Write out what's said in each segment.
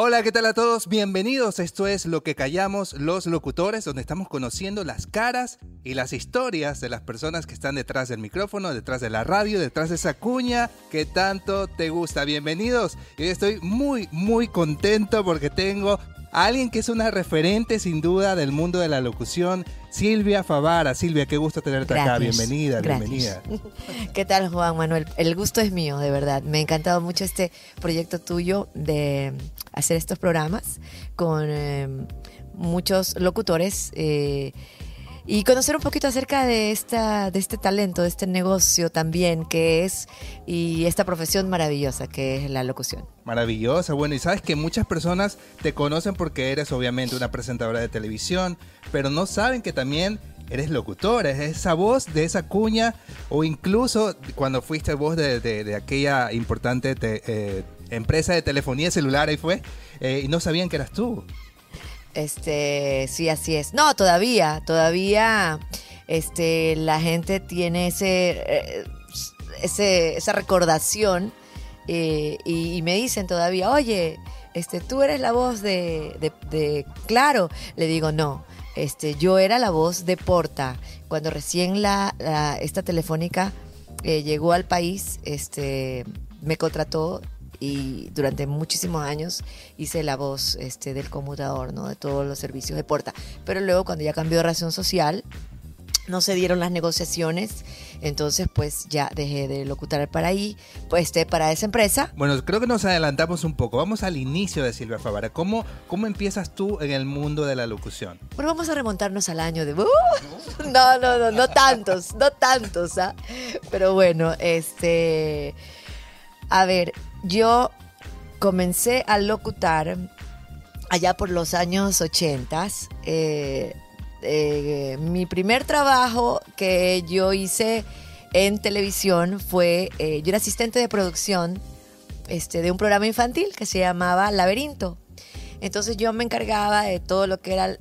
Hola, ¿qué tal a todos? Bienvenidos. Esto es Lo que callamos los locutores, donde estamos conociendo las caras y las historias de las personas que están detrás del micrófono, detrás de la radio, detrás de esa cuña que tanto te gusta. Bienvenidos. Y estoy muy, muy contento porque tengo alguien que es una referente sin duda del mundo de la locución, Silvia Favara. Silvia, qué gusto tenerte acá. Bienvenida, bienvenida. ¿Qué tal, Juan Manuel? El gusto es mío, de verdad. Me ha encantado mucho este proyecto tuyo de hacer estos programas con eh, muchos locutores. Eh, y conocer un poquito acerca de esta de este talento, de este negocio también que es y esta profesión maravillosa que es la locución. Maravillosa, bueno, y sabes que muchas personas te conocen porque eres obviamente una presentadora de televisión, pero no saben que también eres locutora, es esa voz de esa cuña o incluso cuando fuiste voz de, aquella importante eh, empresa de telefonía celular, ahí fue, eh, y no sabían que eras tú. Este, sí, así es. No, todavía, todavía, este, la gente tiene ese, eh, ese esa recordación eh, y, me dicen todavía, oye, este, tú eres la voz de, Claro. Le digo, no, este, yo era la voz de Porta. Cuando recién la, esta telefónica eh, llegó al país, este, me contrató y durante muchísimos años hice la voz este, del conmutador, ¿no? de todos los servicios de Porta. Pero luego cuando ya cambió de razón social, no se dieron las negociaciones, entonces pues ya dejé de locutar para ahí, pues este, para esa empresa. Bueno, creo que nos adelantamos un poco. Vamos al inicio de Silvia Favara. ¿Cómo, cómo empiezas tú en el mundo de la locución? Bueno, vamos a remontarnos al año de... ¡Uh! no, no, no, no tantos, no tantos, ¿ah? Pero bueno, este... A ver, yo comencé a locutar allá por los años 80. Eh, eh, mi primer trabajo que yo hice en televisión fue, eh, yo era asistente de producción este, de un programa infantil que se llamaba Laberinto. Entonces yo me encargaba de todo lo que era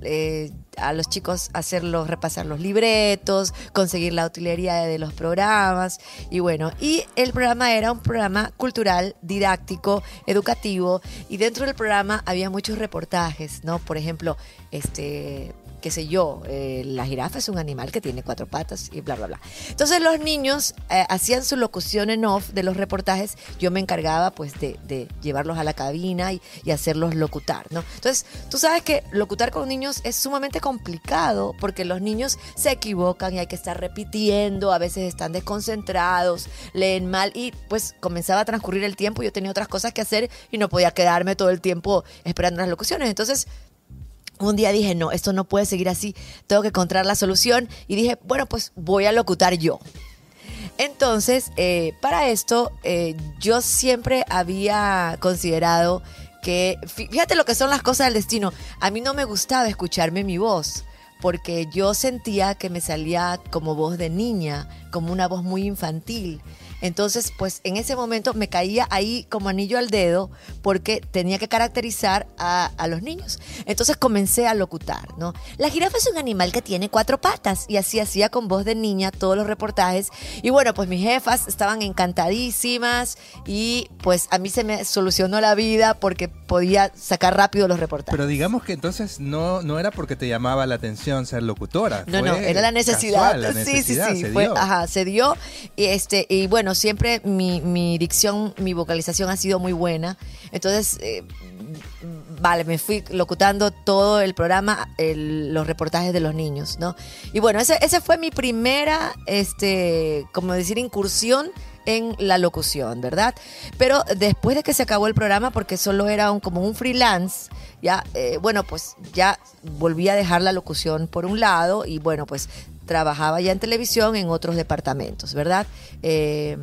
a los chicos hacerlos, repasar los libretos, conseguir la utilería de los programas y bueno, y el programa era un programa cultural, didáctico, educativo y dentro del programa había muchos reportajes, ¿no? Por ejemplo, este qué sé yo, eh, la jirafa es un animal que tiene cuatro patas y bla, bla, bla. Entonces los niños eh, hacían su locución en off de los reportajes, yo me encargaba pues de, llevarlos a la cabina y, hacerlos locutar, ¿no? Entonces, tú sabes que locutar con niños es sumamente complicado porque los niños se equivocan y hay que estar repitiendo, a veces están desconcentrados, leen mal y pues comenzaba a transcurrir el tiempo, yo tenía otras cosas que hacer y no podía quedarme todo el tiempo esperando las locuciones. Entonces, un día dije, no, esto no puede seguir así, tengo que encontrar la solución y dije, bueno, pues voy a locutar yo. Entonces, eh, para esto, eh, yo siempre había considerado que, fíjate lo que son las cosas del destino, a mí no me gustaba escucharme mi voz, porque yo sentía que me salía como voz de niña, como una voz muy infantil. Entonces, pues en ese momento me caía ahí como anillo al dedo porque tenía que caracterizar a, los niños. Entonces comencé a locutar, ¿no? La jirafa es un animal que tiene cuatro patas y así hacía con voz de niña todos los reportajes. Y bueno, pues mis jefas estaban encantadísimas y pues a mí se me solucionó la vida porque podía sacar rápido los reportajes. Pero digamos que entonces no, no era porque te llamaba la atención ser locutora. No, no, era la necesidad. sí, sí, sí. Se dio. Ajá, se dio. Y, este, y bueno, siempre mi, dicción, mi vocalización ha sido muy buena. Entonces, eh, vale, me fui locutando todo el programa, los reportajes de los niños, ¿no? Y bueno, esa, esa fue mi primera, este, como decir, incursión en la locución, ¿verdad? Pero después de que se acabó el programa, porque solo era un, como un freelance, ya, eh, bueno, pues ya volví a dejar la locución por un lado y bueno, pues trabajaba ya en televisión en otros departamentos, ¿verdad? Eh,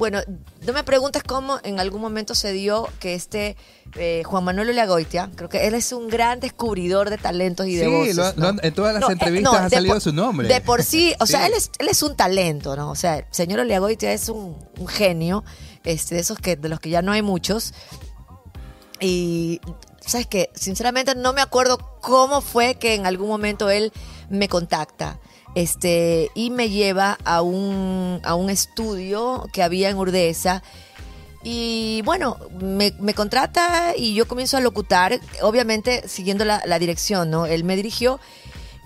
bueno, no me preguntes cómo en algún momento se dio que este eh, Juan Manuel Oleagoitia, creo que él es un gran descubridor de talentos y de voces. Sí, en todas las entrevistas ha salido su nombre. De por sí, o sea, él es, él es un talento, ¿no? O sea, el señor Oleagoitia es un, genio, este, de esos que, de los que ya no hay muchos. Y, ¿sabes qué? Sinceramente no me acuerdo cómo fue que en algún momento él me contacta este, y me lleva a un, a un estudio que había en Urdesa. Y bueno, me, me contrata y yo comienzo a locutar, obviamente siguiendo la, la dirección, ¿no? Él me dirigió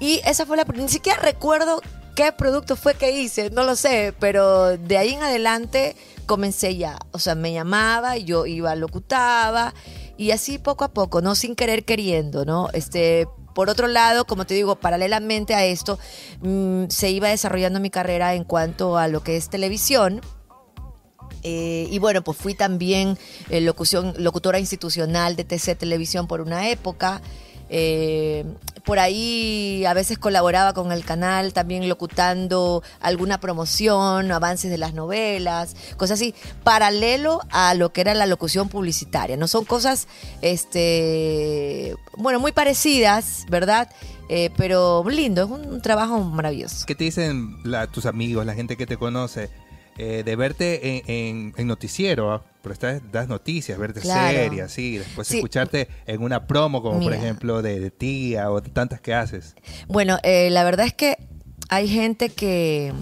y esa fue la... Ni siquiera recuerdo qué producto fue que hice, no lo sé, pero de ahí en adelante comencé ya. O sea, me llamaba yo iba, locutaba y así poco a poco, ¿no? Sin querer queriendo, ¿no? Este, por otro lado, como te digo, paralelamente a esto, mmm, se iba desarrollando mi carrera en cuanto a lo que es televisión. Eh, y bueno, pues fui también eh, locución, locutora institucional de TC Televisión por una época. Eh, por ahí a veces colaboraba con el canal también locutando alguna promoción, avances de las novelas, cosas así, paralelo a lo que era la locución publicitaria. No son cosas, este, bueno, muy parecidas, ¿verdad? Eh, pero lindo, es un, trabajo maravilloso. ¿Qué te dicen la, tus amigos, la gente que te conoce? Eh, de verte en, en, en noticiero, ¿ah? pero esta das noticias, verte claro. seria, sí, después sí. escucharte en una promo como Mira. por ejemplo de, de, tía o de tantas que haces. Bueno, eh, la verdad es que hay gente que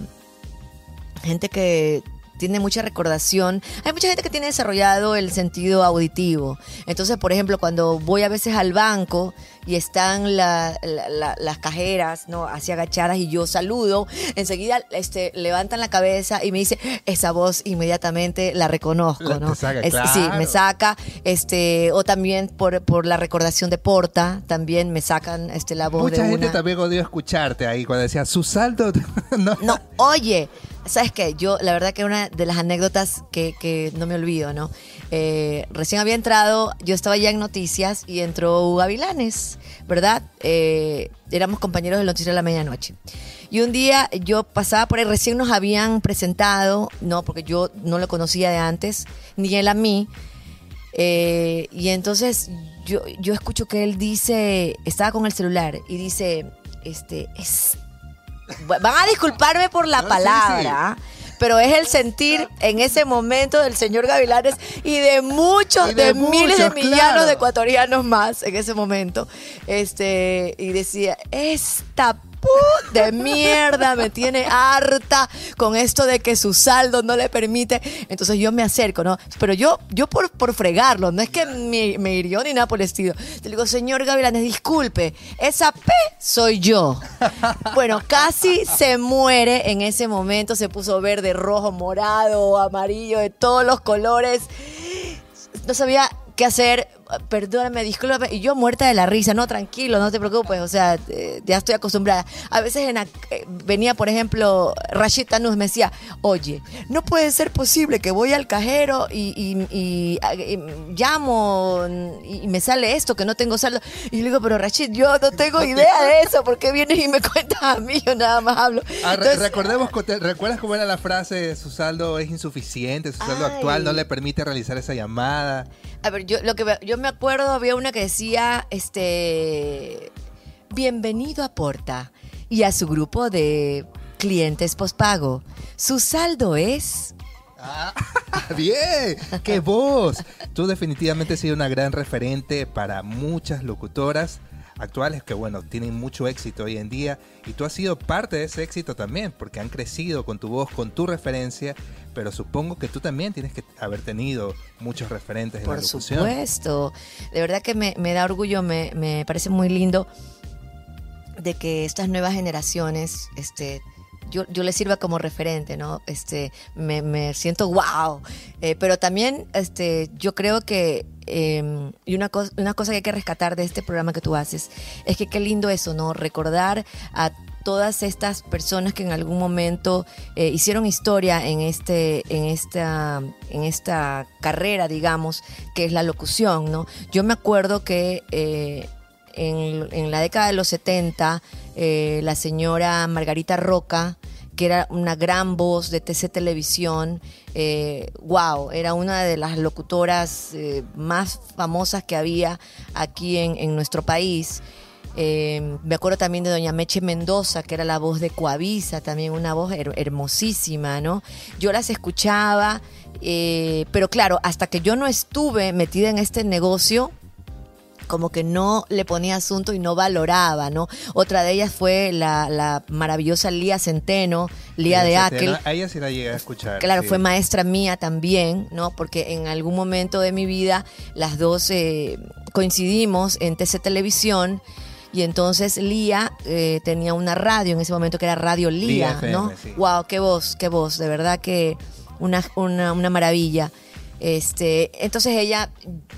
gente que tiene mucha recordación. Hay mucha gente que tiene desarrollado el sentido auditivo. Entonces, por ejemplo, cuando voy a veces al banco y están la, la, la, las cajeras, ¿no? Así agachadas y yo saludo, enseguida este, levantan la cabeza y me dice, esa voz inmediatamente la reconozco, ¿no? te saca, Es- claro. Sí, me saca, este, o también por, por la recordación de Porta, también me sacan este, la voz Mucha de gente una. también odió escucharte ahí cuando decía su salto. no, No, oye, ¿sabes qué? Yo, la verdad que una de las anécdotas que, no me olvido, ¿no? Eh, recién había entrado, yo estaba ya en noticias y entró Hugo Gavilanes, ¿verdad? Eh, éramos compañeros del noticiero de la medianoche. Y un día yo pasaba por ahí, recién nos habían presentado, no, porque yo no lo conocía de antes, ni él a mí. Eh, y entonces yo, yo escucho que él dice, estaba con el celular y dice, este, es van a disculparme por la No, sí, palabra, pero es el sentir en ese momento del señor Gavilanes y de muchos, Y de de, miles de millanos claro. de ecuatorianos más en ese momento. Este, y decía, esta de mierda me tiene harta con esto de que su saldo no le permite. Entonces yo me acerco, ¿no? Pero yo, yo por, por fregarlo, no es que me, me hirió ni nada por el estilo. Le digo, señor Gavilanes, disculpe, esa P soy yo. Bueno, casi se muere en ese momento, se puso verde, rojo, morado, amarillo, de todos los colores. No sabía qué hacer, perdóname, discúlpame, y yo muerta de la risa, no, tranquilo, no te preocupes, o sea, eh, ya estoy acostumbrada. A veces en, eh, venía, por ejemplo, Rashid Tanus me decía, oye, no puede ser posible que voy al cajero y, y- y, ah, y llamo y, me sale esto, que no tengo saldo. Y le digo, pero Rashid, yo no tengo idea de eso, ¿por qué vienes y me cuentas a mí? Yo nada más hablo. Ah, Entonces, recordemos, co- te- ¿recuerdas cómo era la frase? Su saldo es insuficiente, su saldo Ay. actual no le permite realizar esa llamada. A ver, yo lo que yo me acuerdo había una que decía, este, bienvenido a Porta y a su grupo de clientes pospago. Su saldo es Ah, bien, qué voz. Tú definitivamente has sido una gran referente para muchas locutoras actuales que, bueno, tienen mucho éxito hoy en día y tú has sido parte de ese éxito también porque han crecido con tu voz, con tu referencia, pero supongo que tú también tienes que haber tenido muchos referentes en la Por locución. supuesto. De verdad que me, me da orgullo, me, me parece muy lindo de que estas nuevas generaciones, este, yo, yo les sirva como referente, ¿no? Este, me, me siento wow. Eh, pero también, este, yo creo que eh, y una cosa, una cosa que hay que rescatar de este programa que tú haces es que qué lindo eso, ¿no? Recordar a todas estas personas que en algún momento eh, hicieron historia en este en esta en esta carrera digamos que es la locución no yo me acuerdo que eh, en, en la década de los 70 eh, la señora Margarita Roca que era una gran voz de TC Televisión, eh, wow, era una de las locutoras eh, más famosas que había aquí en, nuestro país. Eh, me acuerdo también de doña Meche Mendoza, que era la voz de Coavisa, también una voz her- hermosísima, ¿no? Yo las escuchaba, eh, pero claro, hasta que yo no estuve metida en este negocio, como que no le ponía asunto y no valoraba, ¿no? Otra de ellas fue la, la maravillosa Lía Centeno, Lía de Aquel. A ella sí la llegué a escuchar. Claro, fue maestra mía también, ¿no? Porque en algún momento de mi vida las dos eh, coincidimos en TC Televisión. Y entonces Lía eh, tenía una radio en ese momento que era Radio Lía, ¿no? Wow, qué voz, qué voz, de verdad que una, una, una maravilla. Este, entonces ella,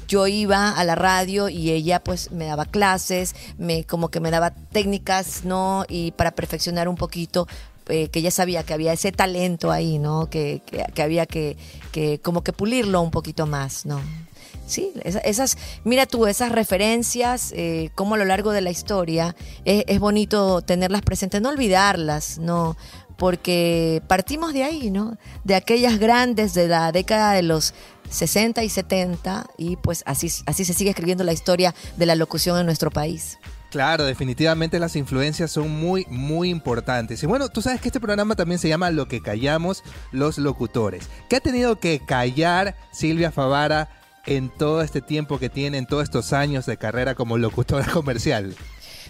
yo iba a la radio y ella pues me daba clases, me, como que me daba técnicas, ¿no? Y para perfeccionar un poquito eh, que ella sabía que había ese talento ahí, ¿no? Que, que, había que, que, como que pulirlo un poquito más, ¿no? Sí, esas, mira tú, esas referencias, eh, como a lo largo de la historia, es, es, bonito tenerlas presentes, no olvidarlas, ¿no? Porque partimos de ahí, ¿no? De aquellas grandes de la década de los 60 y 70 y pues así, así se sigue escribiendo la historia de la locución en nuestro país. Claro, definitivamente las influencias son muy, muy importantes. Y bueno, tú sabes que este programa también se llama Lo que callamos los locutores. ¿Qué ha tenido que callar Silvia Favara en todo este tiempo que tiene, en todos estos años de carrera como locutora comercial?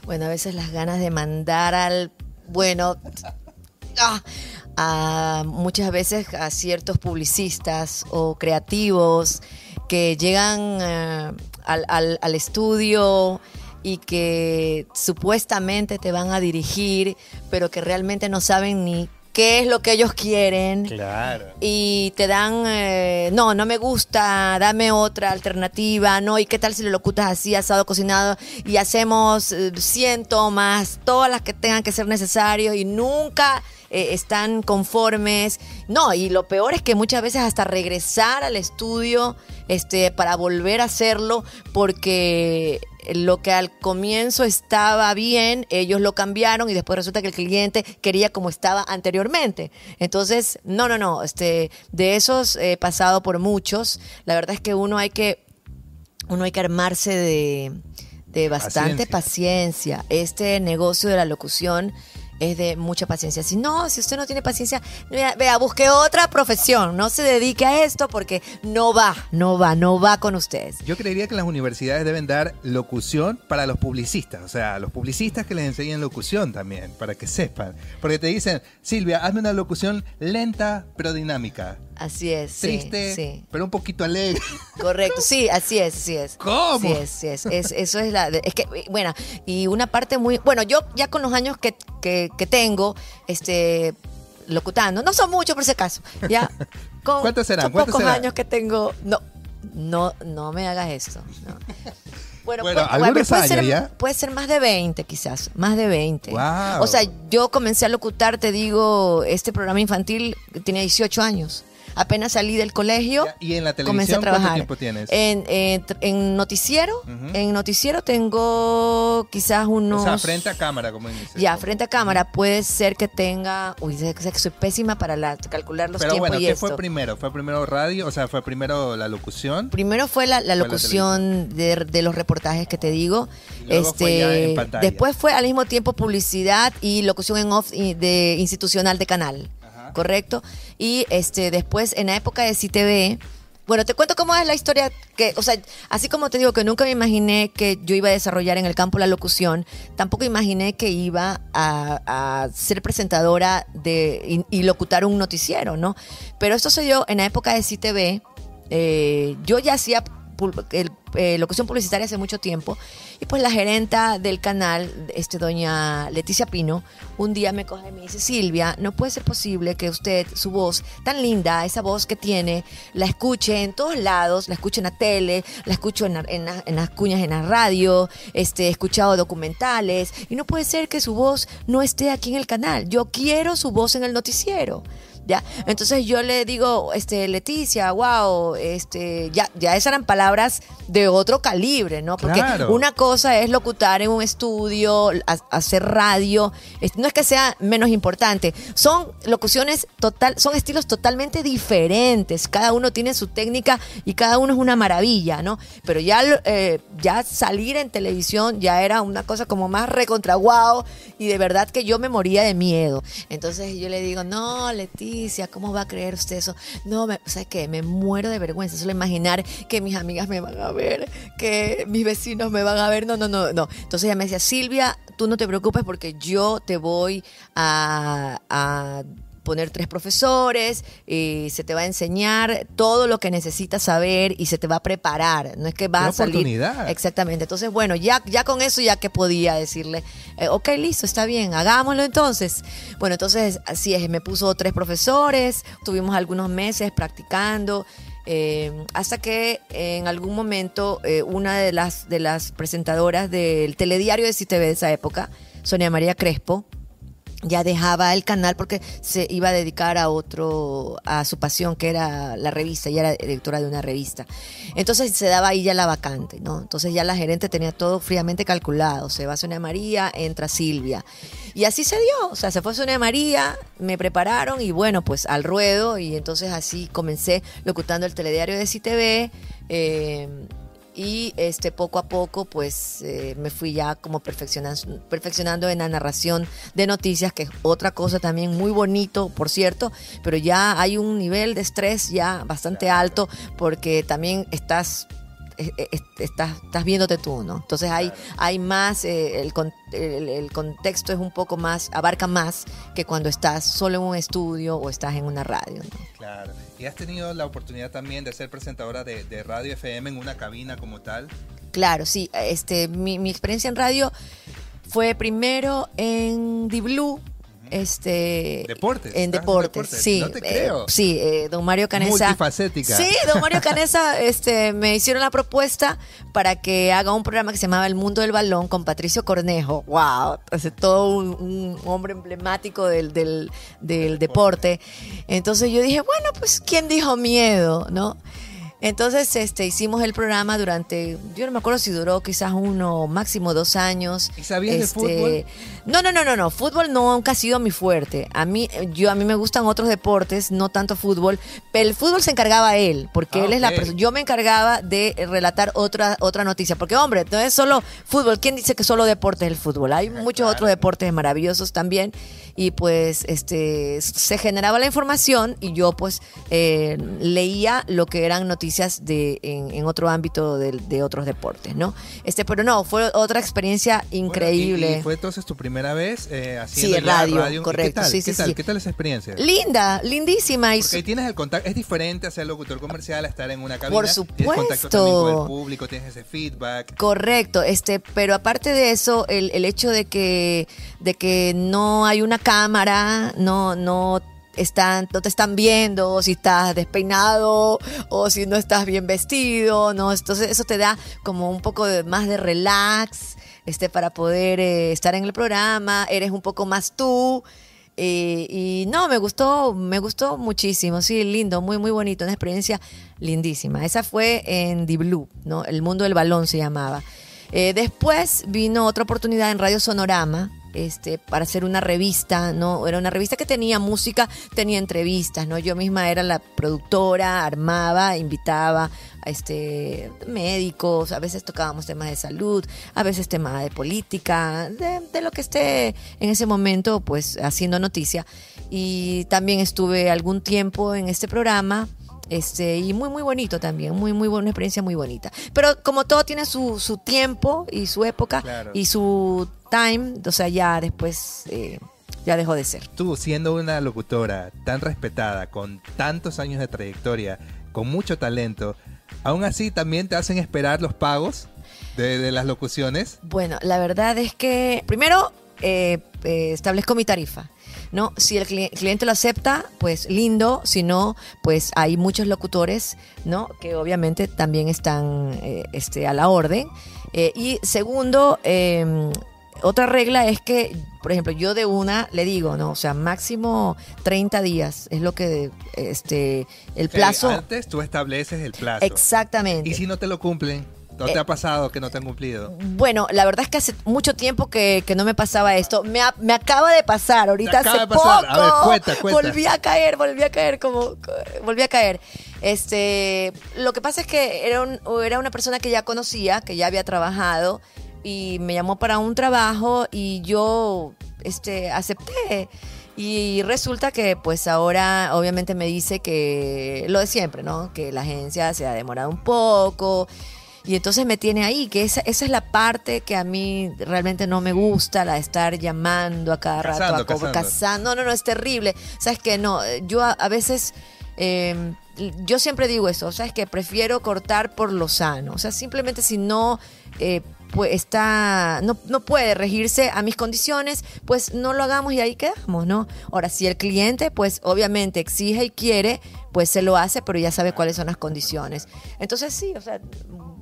Bueno, a veces las ganas de mandar al... Bueno... Ah, a muchas veces a ciertos publicistas o creativos que llegan eh, al, al, estudio y que supuestamente te van a dirigir, pero que realmente no saben ni qué es lo que ellos quieren. Claro. Y te dan, eh, no, no me gusta, dame otra alternativa, no, y qué tal si lo locutas así, asado, cocinado, y hacemos 100 eh, tomas, todas las que tengan que ser necesarios, y nunca eh, están conformes. No, y lo peor es que muchas veces hasta regresar al estudio este, para volver a hacerlo, porque lo que al comienzo estaba bien, ellos lo cambiaron y después resulta que el cliente quería como estaba anteriormente. Entonces, no, no, no, este, de esos he pasado por muchos. La verdad es que uno hay que, uno hay que armarse de, de bastante paciencia. Este negocio de la locución es de mucha paciencia. Si no, si usted no tiene paciencia, vea, busque otra profesión, no se dedique a esto porque no va, no va, no va con ustedes. Yo creería que las universidades deben dar locución para los publicistas, o sea, los publicistas que les enseñen locución también, para que sepan. Porque te dicen, Silvia, hazme una locución lenta pero dinámica. Así es. Triste, sí, pero un poquito alegre. Correcto, sí, así es, así es. ¿Cómo? Sí es, sí es. eso es la. Es que, bueno, y una parte muy. Bueno, yo ya con los años que, que, tengo, este locutando, no son muchos por ese caso, ya. Con, ¿Cuántos serán? ¿Cuántos pocos años que tengo. No, no, no me hagas esto. Bueno, puede, ser, puede ser más de 20 quizás, más de 20. O sea, yo comencé a locutar, te digo, este programa infantil tenía 18 años apenas salí del colegio. ¿Y en la televisión cuánto tiempo tienes? En, en, noticiero, en noticiero tengo quizás unos... O sea, frente a cámara, como dices. Ya, frente a cámara puede ser que tenga... Uy, sé que soy pésima para la, calcular los Pero bueno, ¿qué fue primero? ¿Fue primero radio? O sea, ¿fue primero la locución? Primero fue la, locución de, los reportajes que te digo. este, Después fue al mismo tiempo publicidad y locución en off de institucional de canal. ¿Correcto? Y este después, en la época de CTV, bueno, te cuento cómo es la historia que, o sea, así como te digo que nunca me imaginé que yo iba a desarrollar en el campo la locución, tampoco imaginé que iba a, ser presentadora de y, locutar un noticiero, ¿no? Pero esto soy yo en la época de CTV. Eh, yo ya hacía el, eh, locución publicitaria hace mucho tiempo. Y pues la gerenta del canal, este doña Leticia Pino, un día me coge y me dice, Silvia, no puede ser posible que usted, su voz tan linda, esa voz que tiene, la escuche en todos lados, la escuche en la tele, la escucho en, en las cuñas en la radio, este, he escuchado documentales, y no puede ser que su voz no esté aquí en el canal. Yo quiero su voz en el noticiero. ¿Ya? Entonces yo le digo, este, Leticia, wow, este, ya, ya esas eran palabras de otro calibre, ¿no? Porque una cosa es locutar en un estudio, hacer radio, no es que sea menos importante, son locuciones total, son estilos totalmente diferentes, cada uno tiene su técnica y cada uno es una maravilla, ¿no? Pero ya, eh, ya salir en televisión ya era una cosa como más recontra wow y de verdad que yo me moría de miedo. Entonces yo le digo, no, Leticia, ¿cómo va a creer usted eso? No, me, ¿sabes qué? Me muero de vergüenza solo imaginar que mis amigas me van a ver, que mis vecinos me van a ver. No, no, no, no. Entonces ella me decía, Silvia, tú no te preocupes porque yo te voy a, poner tres profesores y se te va a enseñar todo lo que necesitas saber y se te va a preparar. No es que vas a salir. oportunidad. Exactamente. Entonces, bueno, ya, ya con eso ya que podía decirle, eh, ok, listo, está bien, hagámoslo entonces. Bueno, entonces así es, me puso tres profesores, tuvimos algunos meses practicando. eh, hasta que en algún momento eh, una de las, de las presentadoras del telediario de CTV de esa época, Sonia María Crespo, ya dejaba el canal porque se iba a dedicar a otro, a su pasión, que era la revista, ella era directora de una revista. Entonces se daba ahí ya la vacante, ¿no? Entonces ya la gerente tenía todo fríamente calculado. Se va Sonia María, entra Silvia. Y así se dio, o sea, se fue Sonia María, me prepararon y bueno, pues al ruedo. Y entonces así comencé locutando el telediario de CTV. eh, y este poco a poco pues eh, me fui ya como perfeccionando, perfeccionando en la narración de noticias que es otra cosa también muy bonito por cierto pero ya hay un nivel de estrés ya bastante alto porque también estás estás, estás viéndote tú, ¿no? Entonces hay, hay más, eh, el, con- el, el contexto es un poco más, abarca más que cuando estás solo en un estudio o estás en una radio, ¿no? Claro. ¿Y has tenido la oportunidad también de ser presentadora de, de radio FM en una cabina como tal? Claro, sí. Este, mi, mi experiencia en radio fue primero en Di-Blue, este Deportes, en deportes, deportes, sí no te eh, creo. sí eh, don Mario Canesa. Multifacética. sí don Mario Canesa este me hicieron la propuesta para que haga un programa que se llamaba El Mundo del Balón con Patricio Cornejo. Wow hace todo un, un hombre emblemático del, del, del deporte. Entonces yo dije bueno pues quién dijo miedo no entonces, este, hicimos el programa durante, yo no me acuerdo si duró quizás uno, máximo dos años. ¿Y sabías de Este, fútbol? No, no, no, no, no. Fútbol nunca ha sido mi fuerte. A mí, yo, a mí me gustan otros deportes, no tanto fútbol. Pero el fútbol se encargaba él, porque Ah, él es la persona. Yo me encargaba de relatar otra, otra noticia. Porque, hombre, no es solo fútbol. ¿Quién dice que solo deporte es el fútbol? Hay muchos claro. otros deportes maravillosos también. Y pues, este, se generaba la información y yo, pues, eh, leía lo que eran noticias de, en, en otro ámbito de, de otros deportes, ¿no? Este, pero no, fue otra experiencia Bueno, y- increíble. y, fue entonces tu primera vez eh, haciendo Sí, radio, ¿Y correcto, ¿Qué tal? sí, sí, ¿Qué tal? sí. ¿Qué tal esa experiencia? Linda, lindísima. Y Porque ahí tienes el contacto, es diferente hacer locutor comercial a estar en una cabina. Por Tienes contacto supuesto. con el público, tienes ese feedback. Correcto, este, pero aparte de eso, el, el hecho de que, de que no hay una cámara, no, no están, no te están viendo si estás despeinado o si no estás bien vestido, no, entonces eso te da como un poco más de relax, este, para poder eh, estar en el programa, eres un poco más tú. eh, y no, me gustó, me gustó muchísimo, sí, lindo, muy, muy bonito, una experiencia lindísima. Esa fue en The Blue, ¿no? El mundo del balón se llamaba. Eh, después vino otra oportunidad en Radio Sonorama, este, para hacer una revista, ¿no? Era una revista que tenía música, tenía entrevistas, ¿no? Yo misma era la productora, armaba, invitaba a este, médicos, a veces tocábamos temas de salud, a veces temas de política, de, de lo que esté en ese momento, pues, haciendo noticia. Y también estuve algún tiempo en este programa. Este, y muy, muy bonito también, muy, muy buena experiencia, muy bonita. Pero como todo tiene su, su tiempo y su época Claro. y su time, o sea, ya después eh, ya dejó de ser. Tú, siendo una locutora tan respetada, con tantos años de trayectoria, con mucho talento, aún así también te hacen esperar los pagos de, de las locuciones. Bueno, la verdad es que primero eh, eh, establezco mi tarifa. ¿No? Si el cli- cliente lo acepta, pues lindo, si no, pues hay muchos locutores, ¿no? Que obviamente también están eh, este, a la orden. Eh, y segundo, eh, otra regla es que, por ejemplo, yo de una le digo, ¿no? O sea, máximo 30 días es lo que, este, el plazo. Antes tú estableces el plazo. Exactamente. Y si no te lo cumplen, ¿no te Eh, ha pasado que no te han cumplido? Bueno, la verdad es que hace mucho tiempo que, que no me pasaba esto. Me, a- me acaba de pasar, ahorita hace de pasar. poco. A ver, cuenta, cuenta. Volví a caer, volví a caer, como volví a caer. Este, lo que pasa es que era, un- era una persona que ya conocía, que ya había trabajado y me llamó para un trabajo y yo este, acepté. Y resulta que pues ahora obviamente me dice que lo de siempre, ¿no? Que la agencia se ha demorado un poco. Y entonces me tiene ahí, que esa, esa es la parte que a mí realmente no me gusta, la de estar llamando a cada rato, a cazando. cazando. No, no, no, es terrible. ¿Sabes qué? No, yo a, a veces... eh, yo siempre digo eso, ¿sabes que Prefiero cortar por lo sano. O sea, simplemente si no eh, pues está no, no puede regirse a mis condiciones, pues no lo hagamos y ahí quedamos, ¿no? Ahora, si el cliente, pues obviamente exige y quiere, pues se lo hace, pero ya sabe cuáles son las condiciones. Entonces sí, o sea,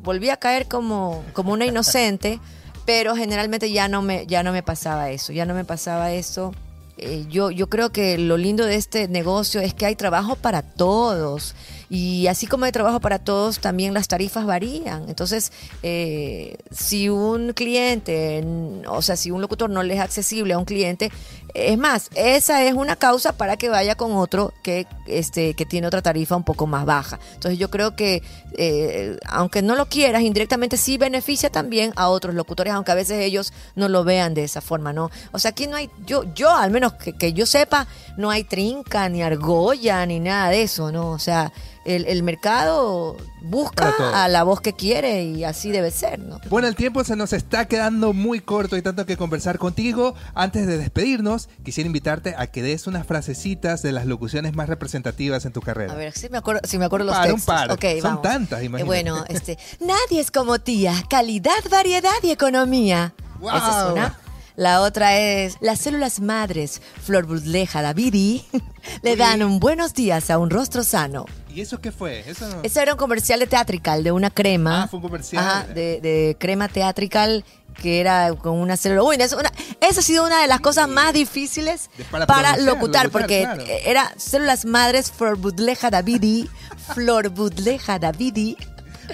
volví a caer como, como una inocente, pero generalmente ya no me, ya no me pasaba eso, ya no me pasaba eso. Eh, yo, yo creo que lo lindo de este negocio es que hay trabajo para todos. Y así como hay trabajo para todos, también las tarifas varían. Entonces, eh, si un cliente, o sea, si un locutor no le es accesible a un cliente, es más, esa es una causa para que vaya con otro que, este, que tiene otra tarifa un poco más baja. Entonces, yo creo que, eh, aunque no lo quieras, indirectamente sí beneficia también a otros locutores, aunque a veces ellos no lo vean de esa forma, ¿no? O sea, aquí no hay, yo, yo al menos que, que yo sepa, no hay trinca, ni argolla, ni nada de eso, ¿no? O sea, el, el mercado busca a la voz que quiere y así debe ser, ¿no? Bueno, el tiempo se nos está quedando muy corto y tanto que conversar contigo. Antes de despedirnos, quisiera invitarte a que des unas frasecitas de las locuciones más representativas en tu carrera. A ver, si me acuerdo, si me acuerdo Un los par, un textos. par. Ok, Son vamos. tantas, Eh, imagínate. bueno, este, nadie es como tía, calidad, variedad y economía. Guau. Esa es una. La otra es las células madres, Flor Budleja Davidi, le dan un buenos días a un rostro sano. ¿Y eso qué fue? Eso no- Eso era un comercial de Teatrical, de una crema. Ah, fue un comercial. Ajá, de, de crema Teatrical que era con una célula. Uy, eso, una- esa ha sido una de las cosas más difíciles para para, locutar, locutar, porque claro. era células madres Flor Budleja Davidi, Flor Budleja Davidi.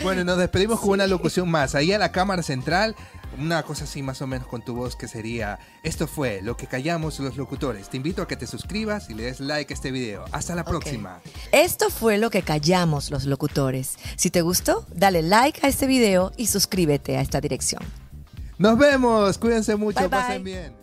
Bueno, nos despedimos con una locución más. Ahí a la cámara central, una cosa así más o menos con tu voz que sería, esto fue lo que callamos los locutores. Te invito a que te suscribas y le des like a este video. Hasta la próxima. Esto fue lo que callamos los locutores. Si te gustó, dale like a este video y suscríbete a esta dirección. Nos vemos, cuídense mucho, Bye, bye. pasen bien.